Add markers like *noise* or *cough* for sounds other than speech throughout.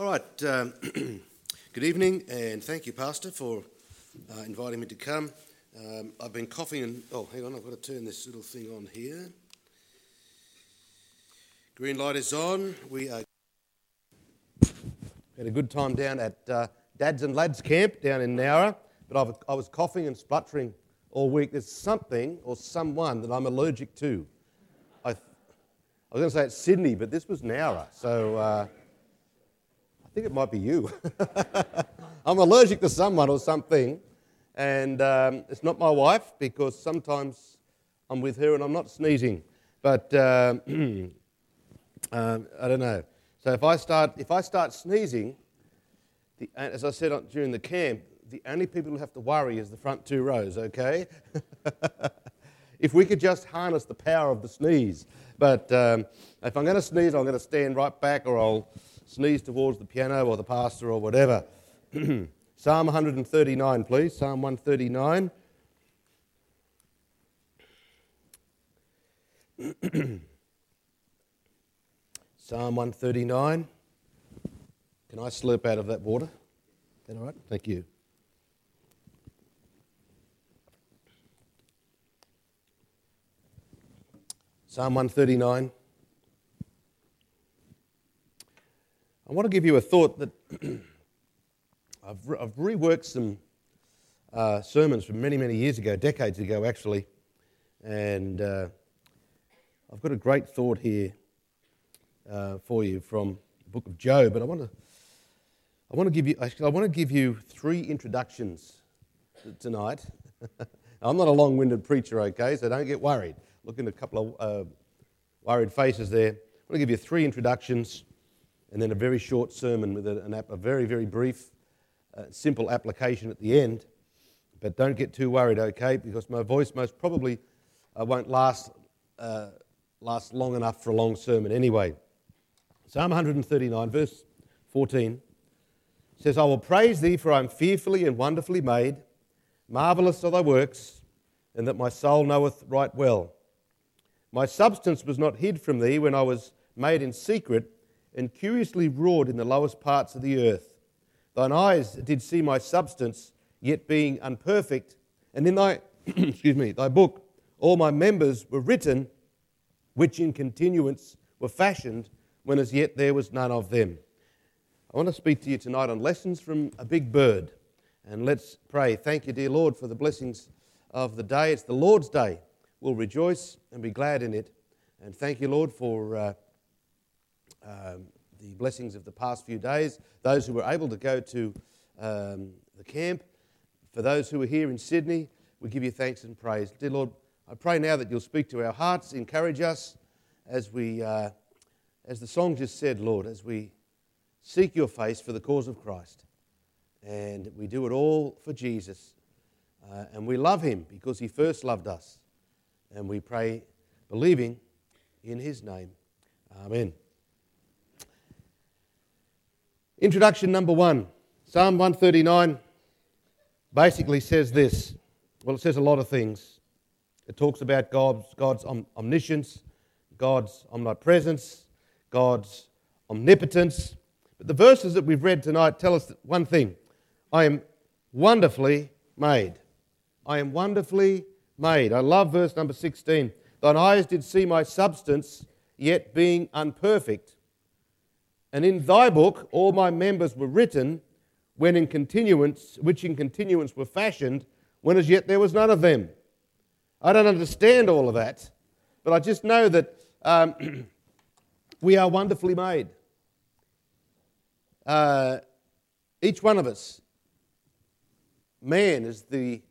All right. Um, *clears throat* good evening, and thank you, Pastor, for uh, inviting me to come. Um, I've been coughing and. Oh, hang on, I've got to turn this little thing on here. Green light is on. We are. Had a good time down at uh, Dads and Lads Camp down in Nowra, but I've, I was coughing and spluttering all week. There's something or someone that I'm allergic to. I, I was going to say it's Sydney, but this was Nowra, so. Uh, think it might be you. *laughs* I'm allergic to someone or something, and um, it's not my wife because sometimes I'm with her and I'm not sneezing. But um, *clears throat* um, I don't know. So if I start, if I start sneezing, the, as I said during the camp, the only people who have to worry is the front two rows. Okay. *laughs* if we could just harness the power of the sneeze. But um, if I'm going to sneeze, I'm going to stand right back, or I'll sneeze towards the piano or the pastor or whatever. *clears throat* Psalm 139, please. Psalm 139. *clears throat* Psalm 139. Can I slurp out of that water? Is that all right? Thank you. Psalm 139. I want to give you a thought that *clears throat* I've, re- I've, reworked some uh, sermons from many, many years ago, decades ago actually, and uh, I've got a great thought here uh, for you from the book of Job. But I want to, I want to give you, I want to give you three introductions tonight. *laughs* I'm not a long-winded preacher, okay, so don't get worried. Looking at a couple of uh, worried faces there. I want to give you three introductions and then a very short sermon with a, a very, very brief, uh, simple application at the end. But don't get too worried, okay? Because my voice most probably uh, won't last, uh, last long enough for a long sermon anyway. Psalm 139, verse 14 says, I will praise thee, for I am fearfully and wonderfully made. Marvelous are thy works, and that my soul knoweth right well. My substance was not hid from thee when I was made in secret and curiously wrought in the lowest parts of the earth. Thine eyes did see my substance, yet being unperfect, and in thy *clears throat* excuse me, thy book all my members were written, which in continuance were fashioned, when as yet there was none of them. I want to speak to you tonight on lessons from a big bird. And let's pray. Thank you, dear Lord, for the blessings of the day. It's the Lord's day. We'll rejoice and be glad in it. And thank you, Lord, for. Uh, um, the blessings of the past few days, those who were able to go to um, the camp, for those who are here in Sydney, we give you thanks and praise. Dear Lord, I pray now that you'll speak to our hearts, encourage us as we, uh, as the song just said, Lord, as we seek your face for the cause of Christ. And we do it all for Jesus. Uh, and we love him because he first loved us. And we pray, believing in his name. Amen. Introduction number one Psalm 139 basically says this. Well, it says a lot of things. It talks about God's, God's omniscience, God's omnipresence, God's omnipotence. But the verses that we've read tonight tell us one thing I am wonderfully made. I am wonderfully made. I love verse number 16. Thine eyes did see my substance, yet being unperfect. And in thy book all my members were written, when in continuance, which in continuance were fashioned, when as yet there was none of them. I don't understand all of that, but I just know that um, *clears throat* we are wonderfully made. Uh, each one of us, man is the,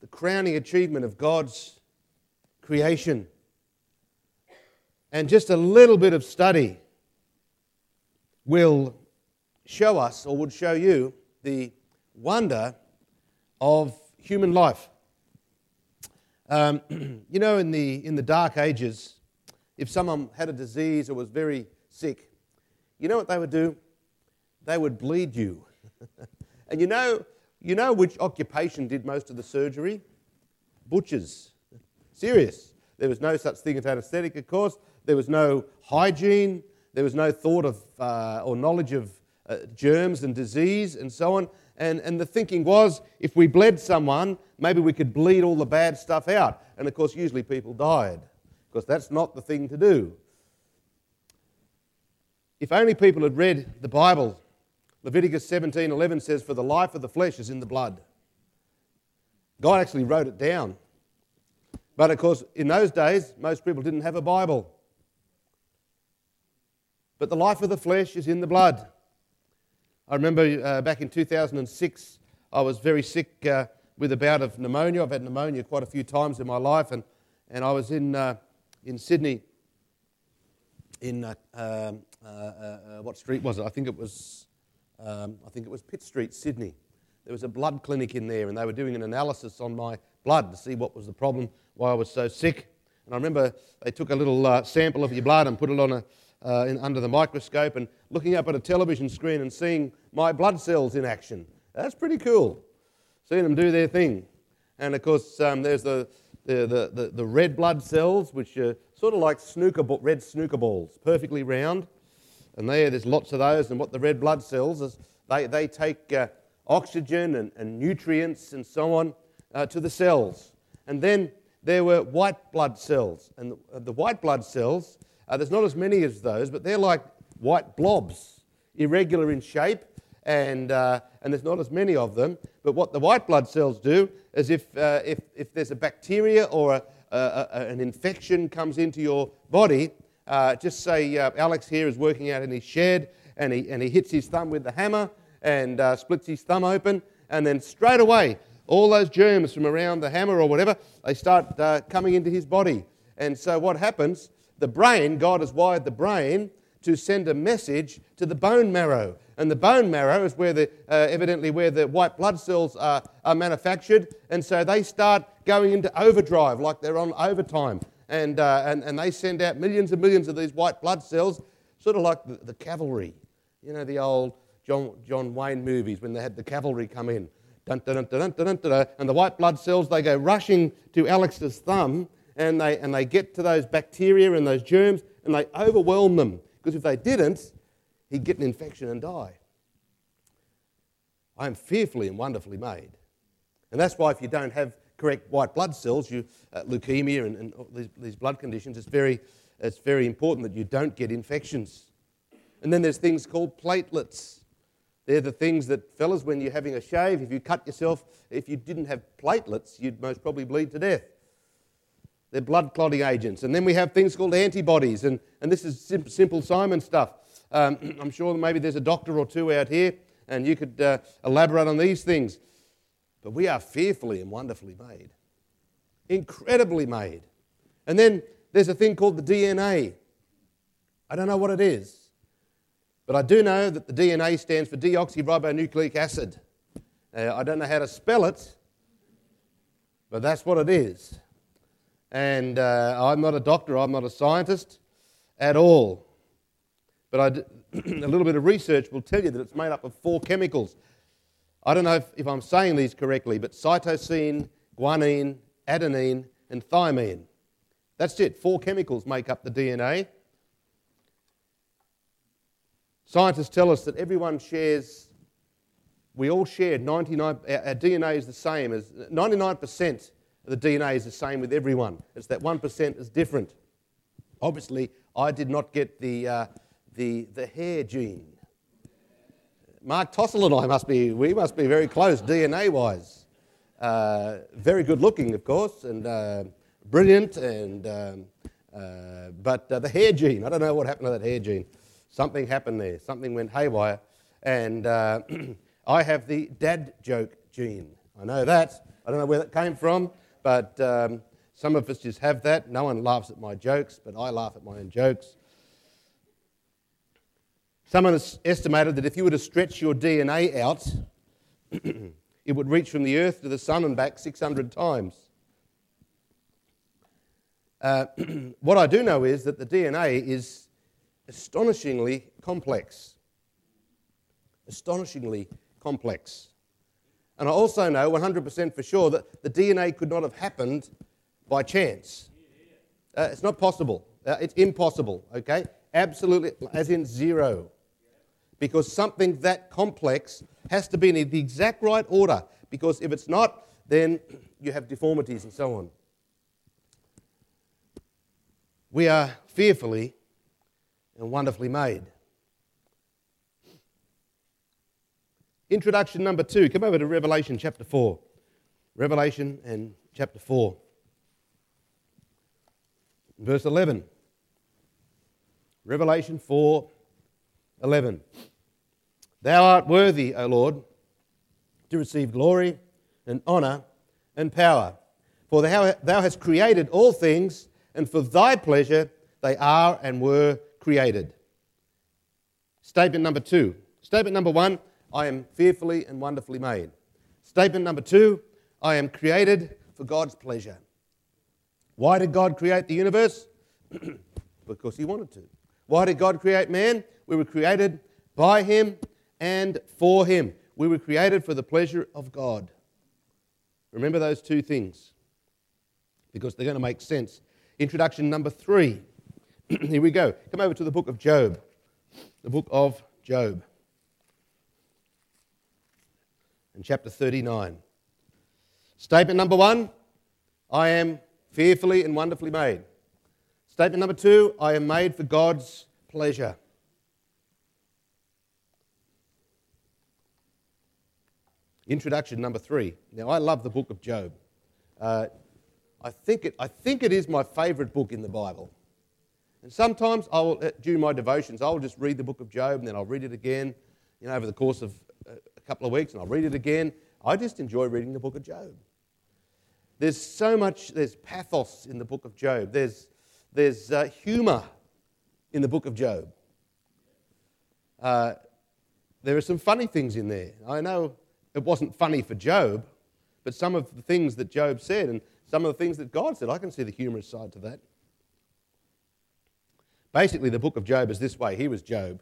the crowning achievement of God's creation. And just a little bit of study will show us or would show you the wonder of human life. Um, *clears throat* you know, in the, in the dark ages, if someone had a disease or was very sick, you know what they would do? They would bleed you. *laughs* and you know, you know which occupation did most of the surgery? Butchers. Serious. There was no such thing as anesthetic, of course. There was no hygiene. There was no thought of uh, or knowledge of uh, germs and disease and so on. And, and the thinking was if we bled someone, maybe we could bleed all the bad stuff out. And of course, usually people died because that's not the thing to do. If only people had read the Bible, Leviticus 17:11 says, "For the life of the flesh is in the blood." God actually wrote it down. But of course, in those days, most people didn't have a Bible. But the life of the flesh is in the blood. I remember uh, back in 2006, I was very sick uh, with a bout of pneumonia. I've had pneumonia quite a few times in my life, and, and I was in, uh, in Sydney. In uh, uh, uh, what street was it? I think it was, um, I think it was Pitt Street, Sydney. There was a blood clinic in there, and they were doing an analysis on my blood to see what was the problem, why I was so sick. And I remember they took a little sample of your blood and put it on a uh, in, under the microscope and looking up at a television screen and seeing my blood cells in action. That's pretty cool. Seeing them do their thing. And of course, um, there's the, the, the, the, red blood cells, which are sort of like snooker red snooker balls, perfectly round. And there, there's lots of those. And what the red blood cells is, they, they take uh, oxygen and, and nutrients and so on uh, to the cells. And then there were white blood cells. And the, the white blood cells uh, there's not as many as those, but they're like white blobs, irregular in shape, and, uh, and there's not as many of them. But what the white blood cells do is if, uh, if, if there's a bacteria or a, a, a, an infection comes into your body, uh, just say uh, Alex here is working out in his shed and he, and he hits his thumb with the hammer and uh, splits his thumb open, and then straight away, all those germs from around the hammer or whatever, they start coming into his body. And so what happens the brain, God has wired the brain to send a message to the bone marrow. And the bone marrow is where the, uh, evidently where the white blood cells are, are manufactured. And so they start going into overdrive, like they're on overtime. And, uh, and, and they send out millions and millions of these white blood cells, sort of like the, the cavalry. You know, the old John, John Wayne movies when they had the cavalry come in. Dun, dun, dun, and the white blood cells, they go rushing to Alex's thumb and they, and they get to those bacteria and those germs and they overwhelm them. Because if they didn't, he'd get an infection and die. I am fearfully and wonderfully made. And that's why if you don't have correct white blood cells, you, uh, leukemia and, and these, these blood conditions, it's very, it's very important that you don't get infections. And then there's things called platelets. They're the things that, fellas, when you're having a shave, if you cut yourself, if you didn't have platelets, you'd most probably bleed to death. They're blood clotting agents. And then we have things called antibodies. And, and this is sim- simple Simon stuff. Um, *clears throat* I'm sure maybe there's a doctor or two out here and you could uh, elaborate on these things. But we are fearfully and wonderfully made, incredibly made. And then there's a thing called the DNA. I don't know what it is, but I do know that the DNA stands for deoxyribonucleic acid. Uh, I don't know how to spell it, but that's what it is. And uh, I'm not a doctor, I'm not a scientist at all. But *clears throat* a little bit of research will tell you that it's made up of four chemicals. I don't know if, if I'm saying these correctly, but cytosine, guanine, adenine, and thymine. That's it. Four chemicals make up the DNA. Scientists tell us that everyone shares, we all share 99, our, our DNA is the same as 99% the DNA is the same with everyone. It's that 1% is different. Obviously, I did not get the, uh, the, the hair gene. Mark Tossell and I must be, we must be very close DNA wise. Uh, very good looking, of course, and uh, brilliant, and, um, uh, but uh, the hair gene, I don't know what happened to that hair gene. Something happened there, something went haywire, and uh, *clears throat* I have the dad joke gene. I know that. I don't know where that came from. But um, some of us just have that. No one laughs at my jokes, but I laugh at my own jokes. Someone has estimated that if you were to stretch your DNA out, *clears throat* it would reach from the earth to the sun and back 600 times. Uh, *clears throat* what I do know is that the DNA is astonishingly complex. Astonishingly complex. And I also know 100% for sure that the DNA could not have happened by chance. Uh, it's not possible. Uh, it's impossible, okay? Absolutely, as in zero. Because something that complex has to be in the exact right order. Because if it's not, then you have deformities and so on. We are fearfully and wonderfully made. Introduction number two. Come over to Revelation chapter 4. Revelation and chapter 4. Verse 11. Revelation 4 11. Thou art worthy, O Lord, to receive glory and honour and power. For thou hast created all things, and for thy pleasure they are and were created. Statement number two. Statement number one I am fearfully and wonderfully made. Statement number two I am created for God's pleasure. Why did God create the universe? *clears throat* because He wanted to. Why did God create man? We were created by Him and for Him. We were created for the pleasure of God. Remember those two things because they're going to make sense. Introduction number three. *clears throat* Here we go. Come over to the book of Job. The book of Job. In chapter 39. Statement number one I am fearfully and wonderfully made. Statement number two I am made for God's pleasure. Introduction number three. Now, I love the book of Job. Uh, I, think it, I think it is my favourite book in the Bible. And sometimes I will, uh, during my devotions, I will just read the book of Job and then I'll read it again, you know, over the course of uh, couple of weeks, and I'll read it again. I just enjoy reading the book of Job. There's so much, there's pathos in the book of Job. There's, there's uh, humour in the book of Job. Uh, there are some funny things in there. I know it wasn't funny for Job, but some of the things that Job said and some of the things that God said, I can see the humorous side to that. Basically, the book of Job is this way. He was Job,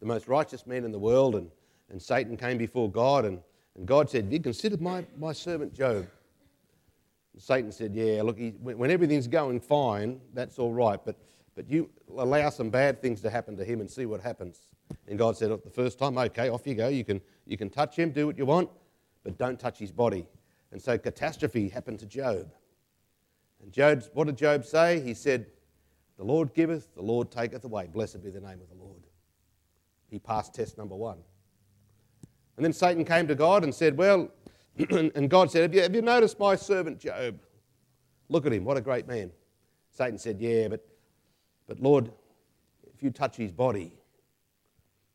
the most righteous man in the world, and, and Satan came before God, and, and God said, You considered my, my servant Job. And Satan said, Yeah, look, he, when everything's going fine, that's all right, but, but you allow some bad things to happen to him and see what happens. And God said, the first time, okay, off you go. You can, you can touch him, do what you want, but don't touch his body. And so catastrophe happened to Job. And Job, what did Job say? He said, The Lord giveth, the Lord taketh away. Blessed be the name of the Lord. He passed test number one. And then Satan came to God and said, Well, *clears throat* and God said, have you, have you noticed my servant Job? Look at him, what a great man. Satan said, Yeah, but, but Lord, if you touch his body,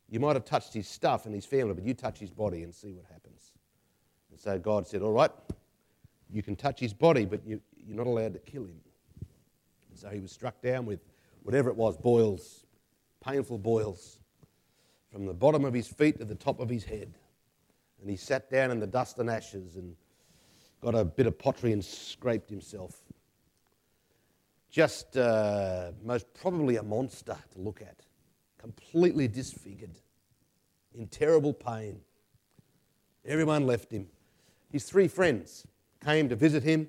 you might have touched his stuff and his family, but you touch his body and see what happens. And so God said, All right, you can touch his body, but you, you're not allowed to kill him. And so he was struck down with whatever it was boils, painful boils, from the bottom of his feet to the top of his head. And he sat down in the dust and ashes and got a bit of pottery and scraped himself. Just uh, most probably a monster to look at completely disfigured, in terrible pain. Everyone left him. His three friends came to visit him,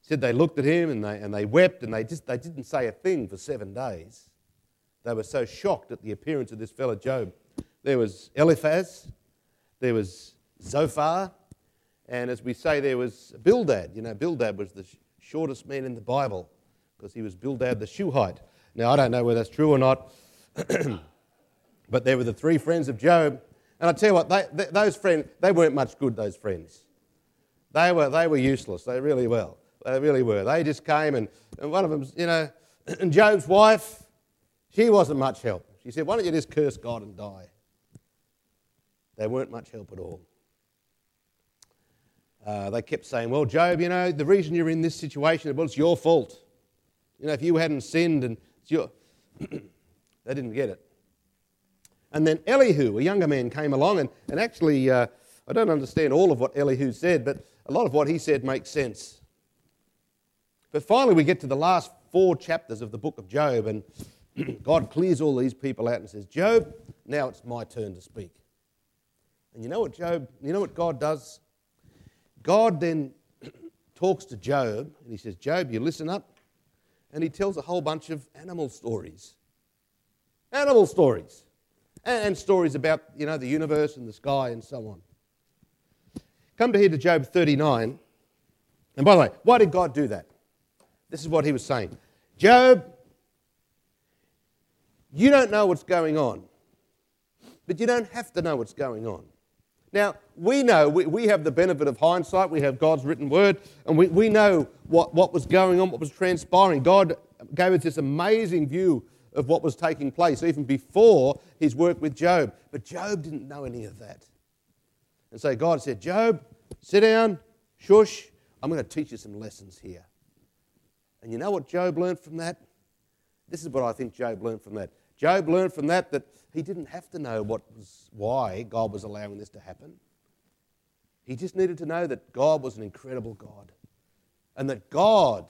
said they looked at him and they, and they wept and they, just, they didn't say a thing for seven days. They were so shocked at the appearance of this fellow Job. There was Eliphaz, there was Zophar, and as we say, there was Bildad. You know, Bildad was the shortest man in the Bible because he was Bildad the Shuhite. Now, I don't know whether that's true or not. *clears throat* but they were the three friends of Job. And I tell you what, they, they, those friends, they weren't much good, those friends. They were, they were useless. They really were. They really were. They just came, and, and one of them, you know, *clears throat* and Job's wife, she wasn't much help. She said, Why don't you just curse God and die? They weren't much help at all. Uh, they kept saying, Well, Job, you know, the reason you're in this situation, well, it's your fault. You know, if you hadn't sinned and it's your. *clears throat* They didn't get it. And then Elihu, a younger man, came along, and, and actually, uh, I don't understand all of what Elihu said, but a lot of what he said makes sense. But finally, we get to the last four chapters of the book of Job, and *clears throat* God clears all these people out and says, Job, now it's my turn to speak. And you know what Job, you know what God does? God then *clears throat* talks to Job, and he says, Job, you listen up. And he tells a whole bunch of animal stories. Animal stories. And, stories about, you know, the universe and the sky and so on. Come to here to Job 39. And by the way, why did God do that? This is what he was saying. Job, you don't know what's going on, but you don't have to know what's going on. Now, we know, we, we have the benefit of hindsight, we have God's written word, and we, we know what, what was going on, what was transpiring. God gave us this amazing view of what was taking place even before his work with Job. But Job didn't know any of that. And so God said, Job, sit down, shush, I'm going to teach you some lessons here. And you know what Job learned from that? This is what I think Job learned from that. Job learned from that that he didn't have to know what was, why God was allowing this to happen. He just needed to know that God was an incredible God and that God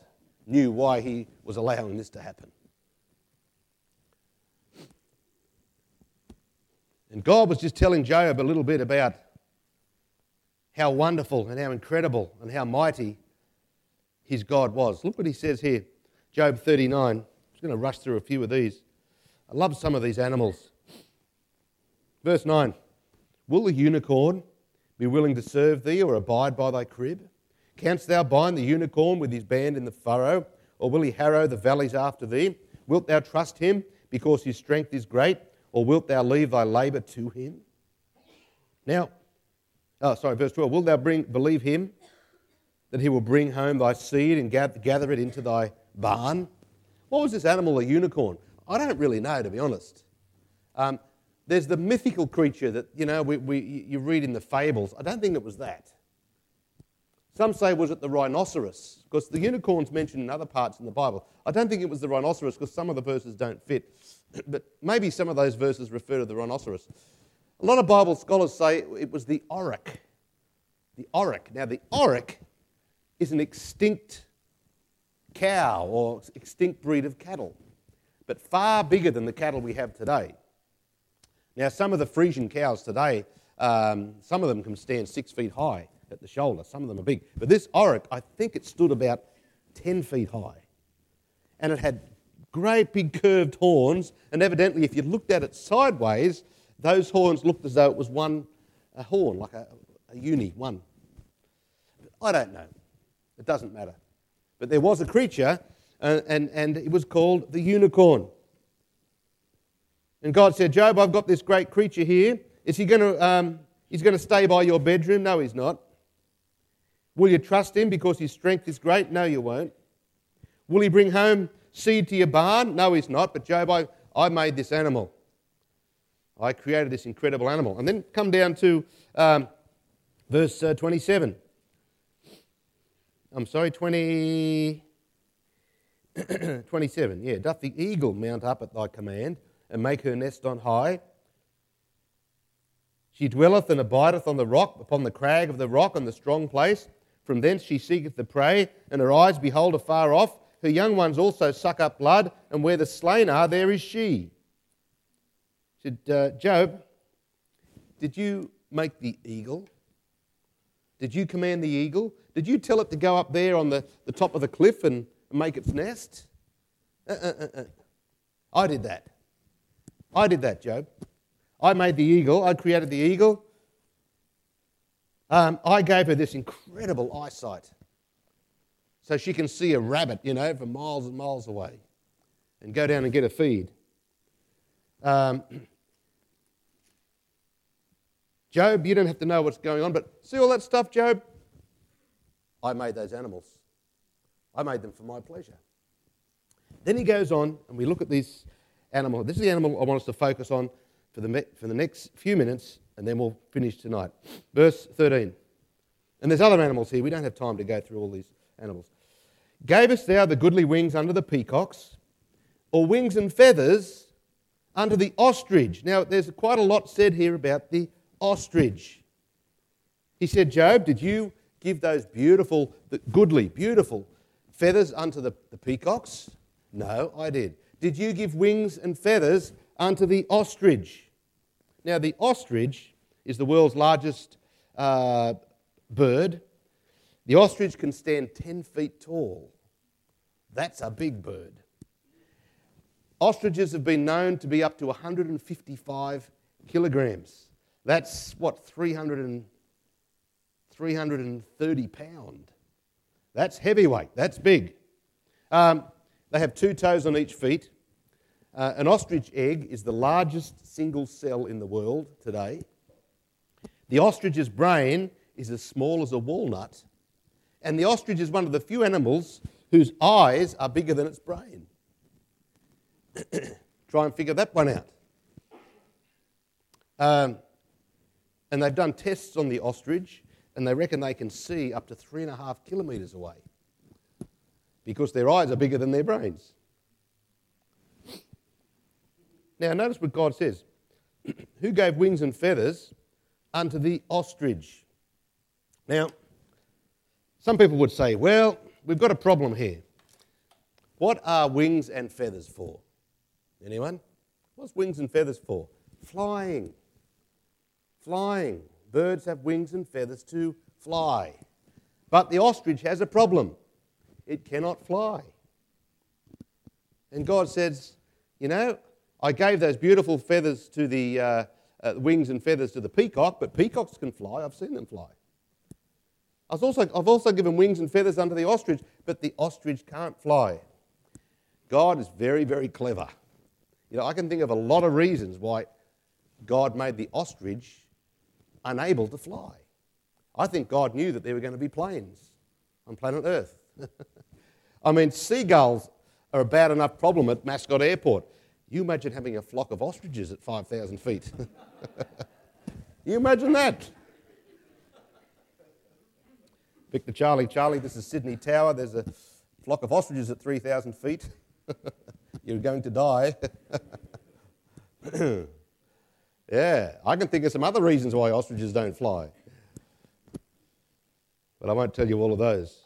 knew why he was allowing this to happen. And God was just telling Job a little bit about how wonderful and how incredible and how mighty his God was. Look what he says here, Job 39. I'm just going to rush through a few of these. I love some of these animals. Verse 9 Will the unicorn be willing to serve thee or abide by thy crib? Canst thou bind the unicorn with his band in the furrow, or will he harrow the valleys after thee? Wilt thou trust him because his strength is great, or wilt thou leave thy labour to him? Now, oh, sorry, verse 12. Wilt thou bring, believe him that he will bring home thy seed and gather it into thy barn? What was this animal, a unicorn? I don't really know, to be honest. Um, there's the mythical creature that, you know, we, we, you read in the fables. I don't think it was that. Some say, was it the rhinoceros? Because the unicorn's mentioned in other parts in the Bible. I don't think it was the rhinoceros because some of the verses don't fit. *clears throat* But maybe some of those verses refer to the rhinoceros. A lot of Bible scholars say it was the auroch. The auroch. Now, the auroch is an extinct cow or extinct breed of cattle, but far bigger than the cattle we have today. Now, some of the Frisian cows today, um, some of them can stand six feet high at the shoulder. Some of them are big. But this auroch, I think it stood about 10 feet high. And it had great big curved horns. And evidently, if you looked at it sideways, those horns looked as though it was one a horn, like a, a uni, one. I don't know. It doesn't matter. But there was a creature, and, and it was called the unicorn. And God said, Job, I've got this great creature here. Is he going to, um, he's going to stay by your bedroom? No, he's not. Will you trust him because his strength is great? No, you won't. Will he bring home seed to your barn? No, he's not. But Job, I, I made this animal. I created this incredible animal. And then come down to um, verse uh, 27. I'm sorry, 20, *clears throat* 27. Yeah. Doth the eagle mount up at thy command and make her nest on high? She dwelleth and abideth on the rock, upon the crag of the rock, on the strong place. From thence she seeketh the prey, and her eyes behold afar off. Her young ones also suck up blood, and where the slain are, there is she. Said uh, Job, did you make the eagle? Did you command the eagle? Did you tell it to go up there on the, the top of the cliff and make its nest? Uh, uh, uh, uh. I did that. I did that, Job. I made the eagle. I created the eagle. Um, I gave her this incredible eyesight so she can see a rabbit, you know, from miles and miles away and go down and get a feed. Um, Job, you don't have to know what's going on, but see all that stuff, Job? I made those animals. I made them for my pleasure. Then he goes on, and we look at this animal. This is the animal I want us to focus on for the, for the next few minutes, and then we'll finish tonight. Verse 13. And there's other animals here. We don't have time to go through all these animals. Gavest thou the goodly wings unto the peacocks, or wings and feathers unto the ostrich? Now, there's quite a lot said here about the ostrich. He said, Job, did you give those beautiful, goodly, beautiful feathers unto the, the peacocks? No, I did. Did you give wings and feathers unto the ostrich. Now, the ostrich is the world's largest uh, bird. The ostrich can stand 10 feet tall. That's a big bird. Ostriches have been known to be up to 155 kilograms. That's what, 300 and, 330 pound. That's heavyweight, that's big. Um, they have two toes on each feet. Uh, an ostrich egg is the largest single cell in the world today. The ostrich's brain is as small as a walnut, and the ostrich is one of the few animals whose eyes are bigger than its brain. *clears throat* Try and figure that one out. Um, and they've done tests on the ostrich, and they reckon they can see up to three and a half kilometres away because their eyes are bigger than their brains. Now, notice what God says *clears throat* Who gave wings and feathers unto the ostrich? Now, some people would say, well, we've got a problem here. What are wings and feathers for? Anyone? What's wings and feathers for? Flying. Flying. Birds have wings and feathers to fly. But the ostrich has a problem it cannot fly. And God says, You know, I gave those beautiful feathers to the uh, uh, wings and feathers to the peacock, but peacocks can fly. I've seen them fly. I've also, I've also given wings and feathers unto the ostrich, but the ostrich can't fly. God is very, very clever. You know, I can think of a lot of reasons why God made the ostrich unable to fly. I think God knew that there were going to be planes on planet Earth. *laughs* I mean, seagulls are a bad enough problem at Mascot Airport. You imagine having a flock of ostriches at 5,000 feet. *laughs* you imagine that? Victor Charlie, Charlie, this is Sydney Tower. There's a flock of ostriches at 3,000 feet. *laughs* You're going to die. Yeah, I can think of some other reasons why ostriches don't fly. But I won't tell you all of those.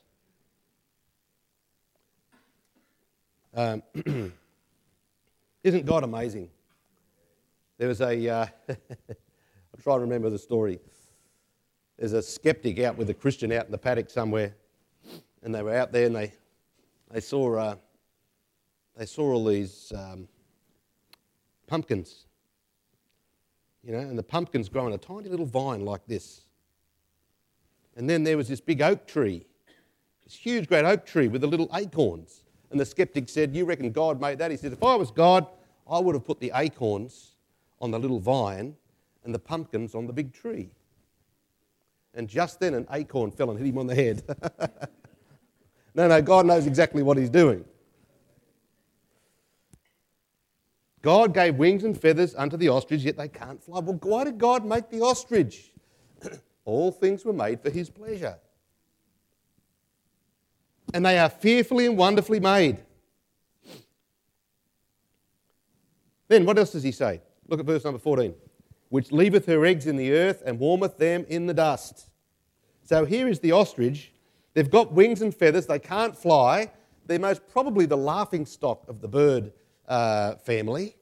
Um, *clears throat* isn't God amazing? There was a, uh, *laughs* I'm trying to remember the story. There's a skeptic out with a Christian out in the paddock somewhere, and they were out there and they, they saw, uh, they saw all these um, pumpkins, you know, and the pumpkins grow in a tiny little vine like this. And then there was this big oak tree, this huge great oak tree with the little acorns. And the skeptic said, You reckon God made that? He said, If I was God, I would have put the acorns on the little vine and the pumpkins on the big tree. And just then an acorn fell and hit him on the head. *laughs* no, no, God knows exactly what he's doing. God gave wings and feathers unto the ostrich, yet they can't fly. Well, why did God make the ostrich? *clears throat* All things were made for his pleasure and they are fearfully and wonderfully made. Then what else does he say? Look at verse number 14. Which leaveth her eggs in the earth and warmeth them in the dust. So here is the ostrich. They've got wings and feathers, they can't fly. They're most probably the laughing stock of the bird uh, family.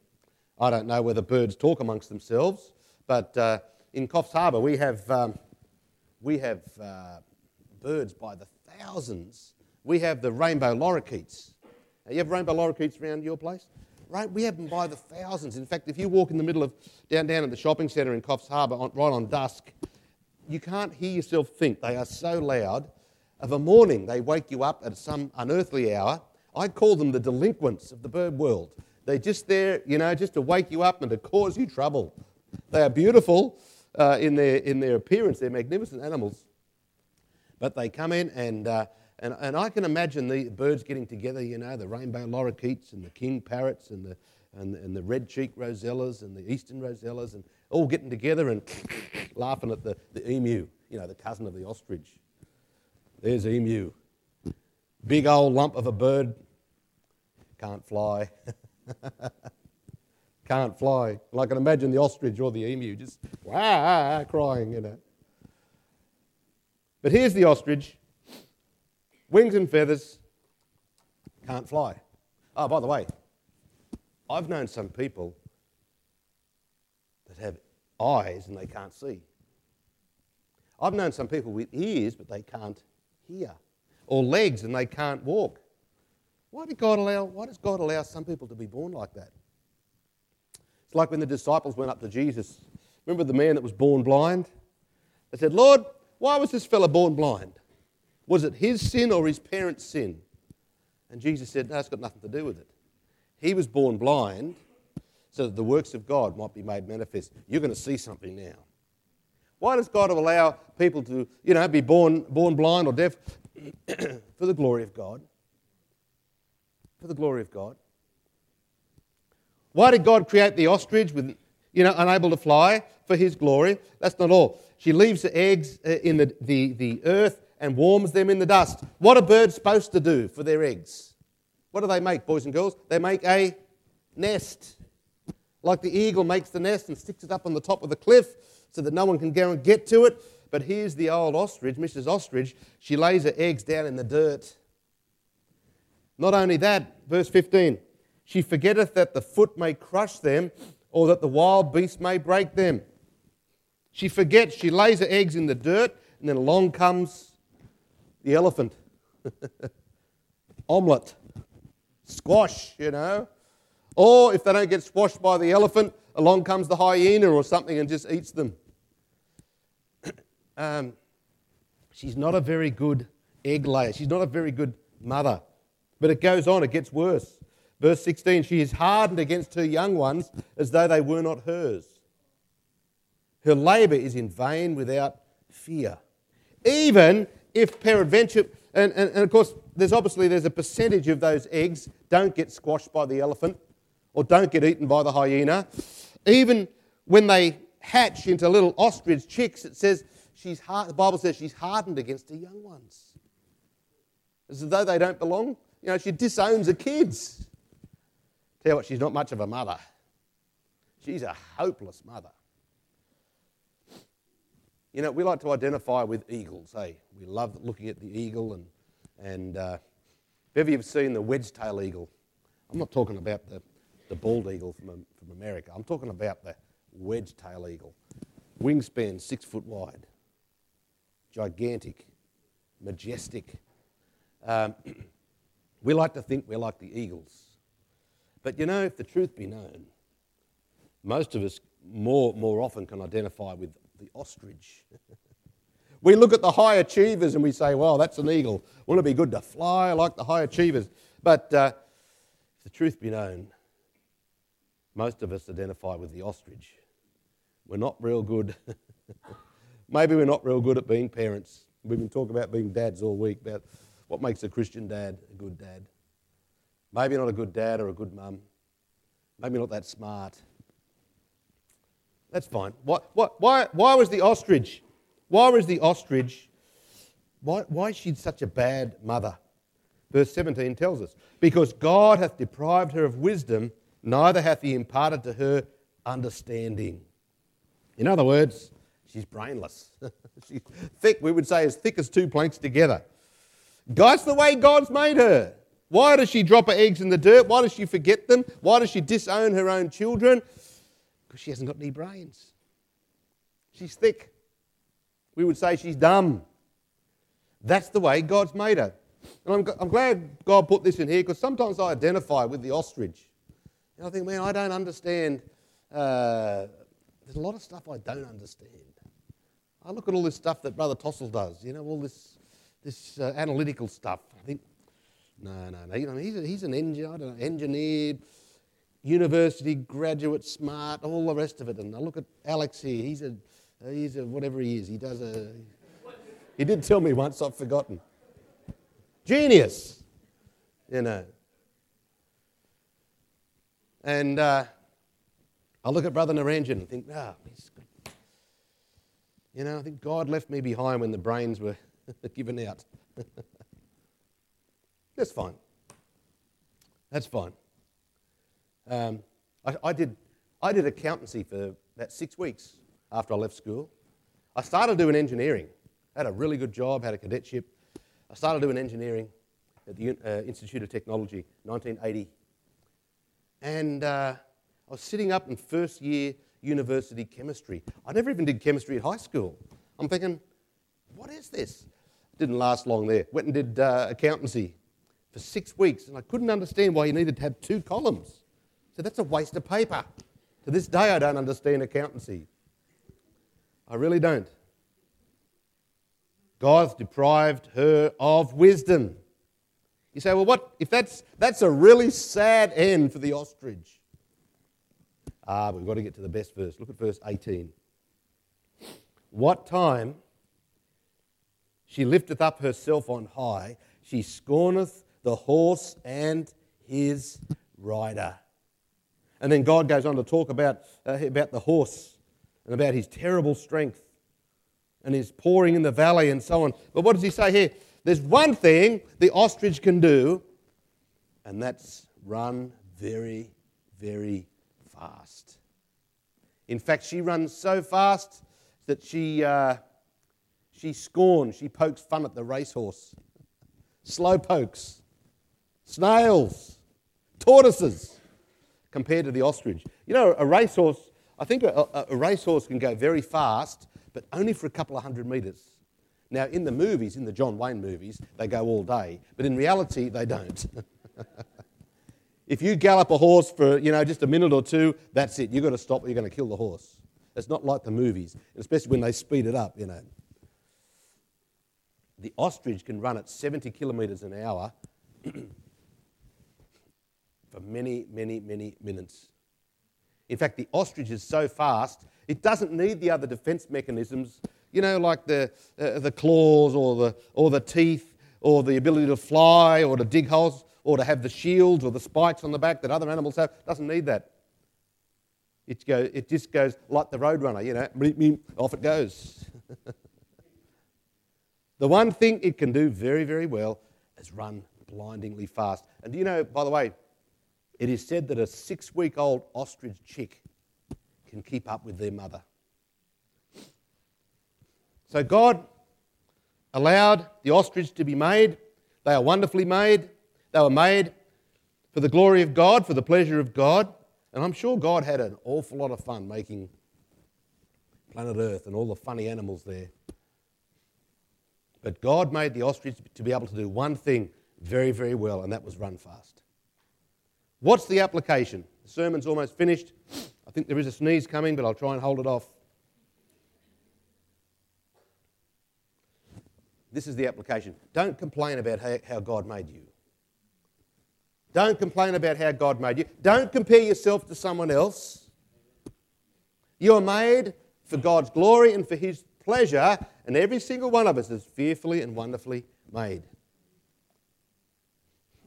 I don't know whether birds talk amongst themselves, but uh, in Coffs Harbour we have, um, we have uh, birds by the thousands we have the rainbow lorikeets. Now, You have rainbow lorikeets around your place? Right, we have them by the thousands. In fact, if you walk in the middle of down down at the shopping centre in Coffs Harbour, on, right on dusk, you can't hear yourself think. They are so loud. Of a morning, they wake you up at some unearthly hour. I call them the delinquents of the bird world. They're just there, you know, just to wake you up and to cause you trouble. They are beautiful uh, in, their, in their appearance. They're magnificent animals. But they come in and uh, and, and I can imagine the birds getting together, you know, the rainbow lorikeets and the king parrots and the, and, and the red cheek rosellas and the eastern rosellas and all getting together and *laughs* laughing at the, the emu, you know, the cousin of the ostrich. There's emu. Big old lump of a bird. Can't fly. *laughs* *laughs* Can't fly. And I can imagine the ostrich or the emu just wah, crying, you know. But here's the ostrich Wings and feathers, can't fly. Oh, by the way, I've known some people that have eyes and they can't see. I've known some people with ears but they can't hear, or legs and they can't walk. Why did God allow, why does God allow some people to be born like that? It's like when the disciples went up to Jesus. Remember the man that was born blind? They said, Lord, why was this fellow born blind? Was it his sin or his parents' sin? And Jesus said, No, it's got nothing to do with it. He was born blind so that the works of God might be made manifest. You're going to see something now. Why does God allow people to, you know, be born, born blind or deaf? *clears throat* For the glory of God. For the glory of God. Why did God create the ostrich with, you know, unable to fly? For his glory. That's not all. She leaves the eggs uh, in the, the, the earth and warms them in the dust. What are birds supposed to do for their eggs? What do they make, boys and girls? They make a nest. Like the eagle makes the nest and sticks it up on the top of the cliff so that no one can go and get to it. But here's the old ostrich, Mrs. Ostrich. She lays her eggs down in the dirt. Not only that, verse 15, she forgetteth that the foot may crush them, or that the wild beast may break them. She forgets, she lays her eggs in the dirt, and then along comes the elephant. *laughs* Omelette. Squash, you know. Or if they don't get squashed by the elephant, along comes the hyena or something and just eats them. *coughs* um, she's not a very good egg layer. She's not a very good mother. But it goes on, it gets worse. Verse 16 She is hardened against her young ones as though they were not hers. Her labour is in vain without fear. Even if peradventure, and, and, and of course, there's obviously there's a percentage of those eggs don't get squashed by the elephant or don't get eaten by the hyena. Even when they hatch into little ostrich chicks, it says she's hard, the Bible says she's hardened against her young ones. As though they don't belong. You know, she disowns her kids. Tell you what, she's not much of a mother. She's a hopeless mother. You know, we like to identify with eagles, hey? We love looking at the eagle and, and uh, have you ever seen the wedge-tail eagle? I'm not talking about the, the bald eagle from, from America. I'm talking about the wedge-tail eagle. Wingspan six foot wide. Gigantic. Majestic. Um, *clears throat* we like to think we're like the eagles. But you know, if the truth be known, most of us more, more often can identify with the ostrich. *laughs* we look at the high achievers and we say, well, that's an eagle. Wouldn't it be good to fly like the high achievers? But uh, if the truth be known, most of us identify with the ostrich. We're not real good. *laughs* Maybe we're not real good at being parents. We've been talking about being dads all week, about what makes a Christian dad a good dad. Maybe not a good dad or a good mum. Maybe not that smart. That's fine. Why, why, why, why was the ostrich? Why was the ostrich? Why, why is she such a bad mother? Verse 17 tells us because God hath deprived her of wisdom, neither hath he imparted to her understanding. In other words, she's brainless. *laughs* she's thick, we would say, as thick as two planks together. That's the way God's made her. Why does she drop her eggs in the dirt? Why does she forget them? Why does she disown her own children? because she hasn't got any brains. She's thick. We would say she's dumb. That's the way God's made her. And I'm, I'm glad God put this in here because sometimes I identify with the ostrich. And I think, man, I don't understand. Uh, there's a lot of stuff I don't understand. I look at all this stuff that Brother Tossel does, you know, all this, this uh, analytical stuff. I think, no, no, no. You know, he's, a, he's an engineer, engineer, university graduate, smart, all the rest of it. And I look at Alex here. He's a, he's a whatever he is. He does a. He did tell me once. I've forgotten. Genius, you know. And uh, I look at Brother Naranjan and think, ah, oh, he's good. You know, I think God left me behind when the brains were *laughs* given out. *laughs* That's fine. That's fine. Um, I, I, did, I did accountancy for about six weeks after I left school. I started doing engineering. I had a really good job, had a cadetship. I started doing engineering at the uh, Institute of Technology, 1980. And uh, I was sitting up in first year university chemistry. I never even did chemistry at high school. I'm thinking, what is this? Didn't last long there. Went and did uh, accountancy for six weeks, and I couldn't understand why he needed to have two columns. So that's a waste of paper. To this day, I don't understand accountancy. I really don't. God's deprived her of wisdom. You say, well, what if that's that's a really sad end for the ostrich? Ah, we've got to get to the best verse. Look at verse 18. What time she lifteth up herself on high, she scorneth the horse and his rider. And then God goes on to talk about, uh, about the horse and about his terrible strength and his pouring in the valley and so on. But what does he say here? There's one thing the ostrich can do, and that's run very, very fast. In fact, she runs so fast that she, uh, she scorns, she pokes fun at the racehorse. Slow pokes, snails, tortoises, compared to the ostrich. You know, a racehorse, I think a, a, racehorse can go very fast, but only for a couple of hundred metres. Now, in the movies, in the John Wayne movies, they go all day, but in reality, they don't. *laughs* if you gallop a horse for, you know, just a minute or two, that's it. You've got to stop or you're going to kill the horse. It's not like the movies, especially when they speed it up, you know. The ostrich can run at 70 kilometres an hour *clears throat* for many, many, many minutes. In fact, the ostrich is so fast, it doesn't need the other defense mechanisms, you know, like the, uh, the claws or the, or the teeth or the ability to fly or to dig holes or to have the shields or the spikes on the back that other animals have. It Doesn't need that. It, go, it just goes like the roadrunner, you know, off it goes. *laughs* the one thing it can do very, very well is run blindingly fast. And do you know, by the way, it is said that a six week old ostrich chick can keep up with their mother. So God allowed the ostrich to be made. They are wonderfully made. They were made for the glory of God, for the pleasure of God. And I'm sure God had an awful lot of fun making planet Earth and all the funny animals there. But God made the ostrich to be able to do one thing very, very well, and that was run fast. What's the application? The sermon's almost finished. I think there is a sneeze coming, but I'll try and hold it off. This is the application. Don't complain about how God made you. Don't complain about how God made you. Don't compare yourself to someone else. You're made for God's glory and for His pleasure, and every single one of us is fearfully and wonderfully made.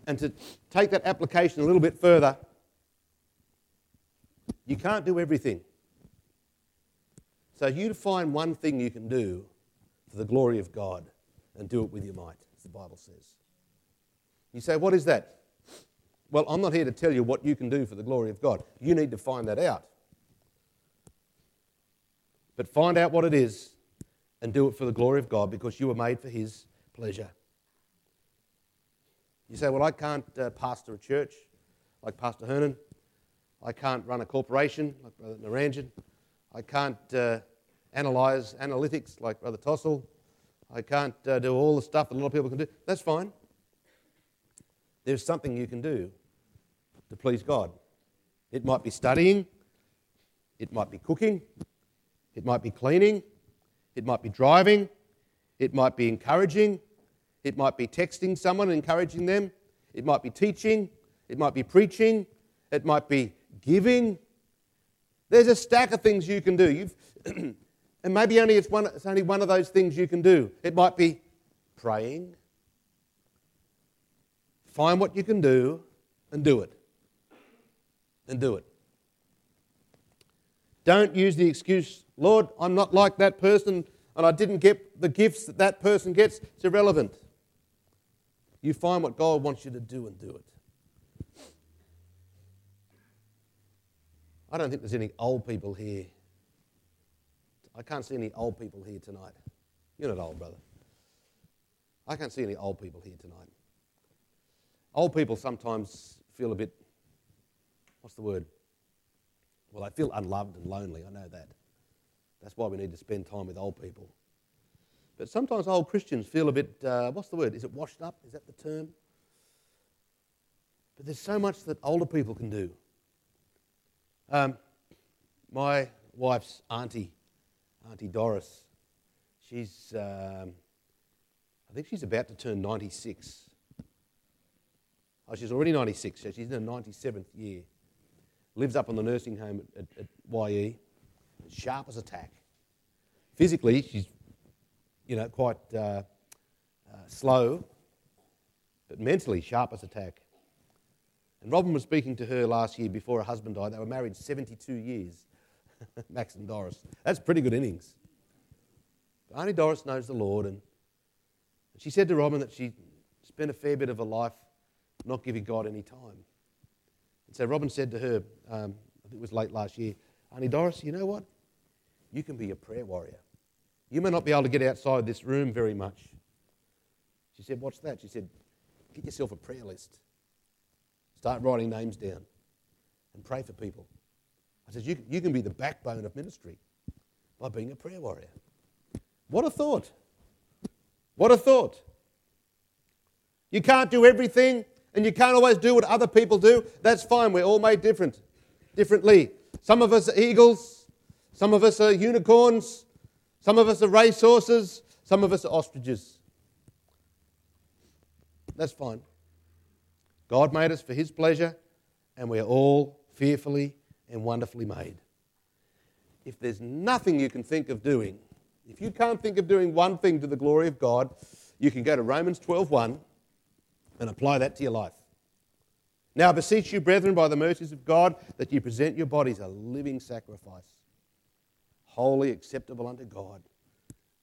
And to take that application a little bit further, you can't do everything. So you find one thing you can do for the glory of God and do it with your might, as the Bible says. You say, What is that? Well, I'm not here to tell you what you can do for the glory of God. You need to find that out. But find out what it is and do it for the glory of God because you were made for His pleasure. You say, Well, I can't uh, pastor a church like Pastor Hernan. I can't run a corporation like Brother Naranjan. I can't uh, analyze analytics like Brother Tossel. I can't uh, do all the stuff that a lot of people can do. That's fine. There's something you can do to please God. It might be studying, it might be cooking, it might be cleaning, it might be driving, it might be encouraging, it might be texting someone encouraging them, it might be teaching, it might be preaching, it might be giving. There's a stack of things you can do. *clears throat* and maybe only it's, one, it's only one of those things you can do. It might be praying, Find what you can do and do it. And do it. Don't use the excuse, Lord, I'm not like that person and I didn't get the gifts that that person gets. It's irrelevant. You find what God wants you to do and do it. I don't think there's any old people here. I can't see any old people here tonight. You're not old, brother. I can't see any old people here tonight. Old people sometimes feel a bit, what's the word? Well, they feel unloved and lonely. I know that. That's why we need to spend time with old people. But sometimes old Christians feel a bit, uh, what's the word? Is it washed up? Is that the term? But there's so much that older people can do. Um, my wife's auntie, Auntie Doris, she's, um, I think she's about to turn 96. Oh, she's already 96, so she's in her 97th year. Lives up on the nursing home at, at, at YE, sharp as a tack. Physically, she's, you know, quite uh, uh, slow, but mentally sharp as a tack. And Robin was speaking to her last year before her husband died. They were married 72 years, *laughs* Max and Doris. That's pretty good innings. But only Doris knows the Lord. And she said to Robin that she spent a fair bit of her life not giving God any time. And so Robin said to her, um, I think it was late last year, Auntie Doris, you know what? You can be a prayer warrior. You may not be able to get outside this room very much. She said, What's that? She said, Get yourself a prayer list. Start writing names down and pray for people. I said, you, you can be the backbone of ministry by being a prayer warrior. What a thought! What a thought! You can't do everything and you can't always do what other people do. That's fine. We're all made different, differently. Some of us are eagles, some of us are unicorns, some of us are racehorses, some of us are ostriches. That's fine. God made us for His pleasure, and we're all fearfully and wonderfully made. If there's nothing you can think of doing, if you can't think of doing one thing to the glory of God, you can go to Romans 12:1 and apply that to your life. Now I beseech you, brethren, by the mercies of God, that you present your bodies a living sacrifice, holy, acceptable unto God,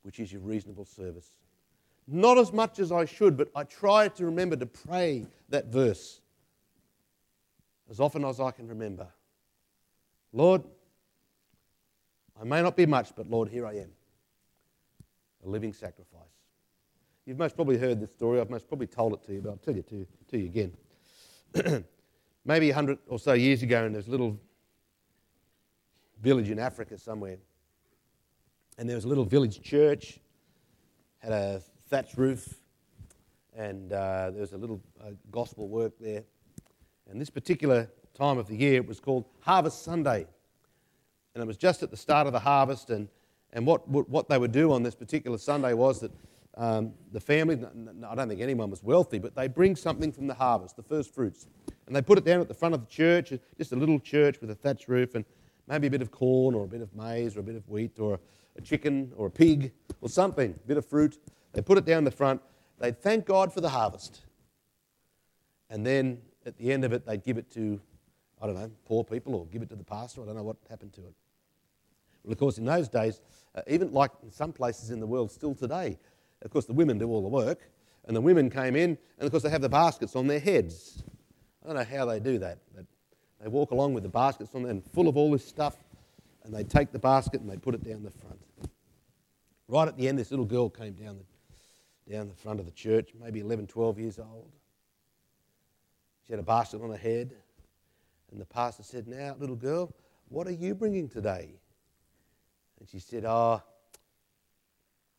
which is your reasonable service. Not as much as I should, but I try to remember to pray that verse as often as I can remember. Lord, I may not be much, but Lord, here I am, a living sacrifice. You've most probably heard this story. I've most probably told it to you, but I'll tell it to, to you again. *clears throat* Maybe a hundred or so years ago, in this little village in Africa somewhere, and there was a little village church, had a thatched roof, and uh, there was a little uh, gospel work there. And this particular time of the year, it was called Harvest Sunday. And it was just at the start of the harvest. And, and what, what they would do on this particular Sunday was that um, the family, I don't think anyone was wealthy, but they bring something from the harvest, the first fruits. And they put it down at the front of the church, just a little church with a thatched roof, and maybe a bit of corn or a bit of maize or a bit of wheat or a chicken or a pig or something, a bit of fruit. They put it down the front. They'd thank God for the harvest. And then at the end of it, they'd give it to, I don't know, poor people or give it to the pastor. I don't know what happened to it. Well, of course, in those days, uh, even like in some places in the world still today, of course, the women do all the work. And the women came in, and of course, they have the baskets on their heads. I don't know how they do that, but they walk along with the baskets on them, full of all this stuff, and they take the basket and they put it down the front. Right at the end, this little girl came down the down the front of the church, maybe 11, 12 years old. She had a basket on her head. And the pastor said, Now, little girl, what are you bringing today? And she said, Oh,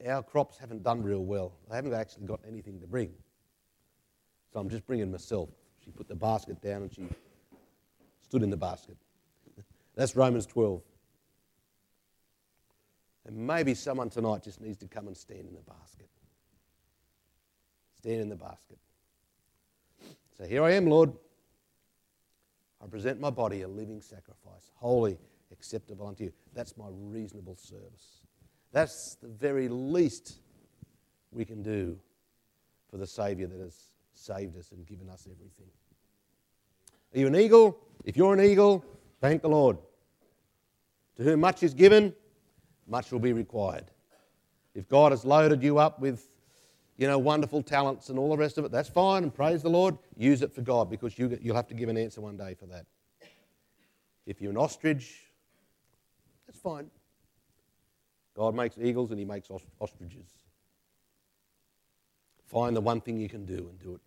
our crops haven't done real well. I haven't actually got anything to bring. So I'm just bringing myself. She put the basket down and she stood in the basket. *laughs* That's Romans 12. And maybe someone tonight just needs to come and stand in the basket stand in the basket. So here I am, Lord. I present my body a living sacrifice, holy, acceptable unto you. That's my reasonable service. That's the very least we can do for the Saviour that has saved us and given us everything. Are you an eagle? If you're an eagle, thank the Lord. To whom much is given, much will be required. If God has loaded you up with you know, wonderful talents and all the rest of it. That's fine, and praise the Lord. Use it for God because you, you'll have to give an answer one day for that. If you're an ostrich, that's fine. God makes eagles and He makes ostriches. Find the one thing you can do and do it.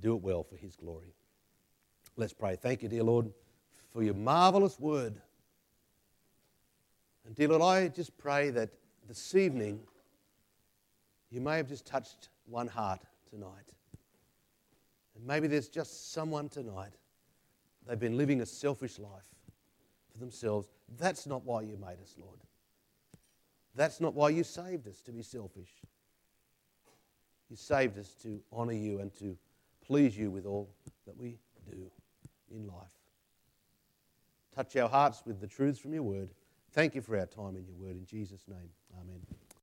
Do it well for His glory. Let's pray. Thank you, dear Lord, for your marvelous word. And dear Lord, I just pray that this evening you may have just touched one heart tonight. And maybe there's just someone tonight, they've been living a selfish life for themselves. That's not why you made us, Lord. That's not why you saved us to be selfish. You saved us to honour you and to please you with all that we do in life. Touch our hearts with the truths from your word. Thank you for our time in your word. In Jesus' name, amen.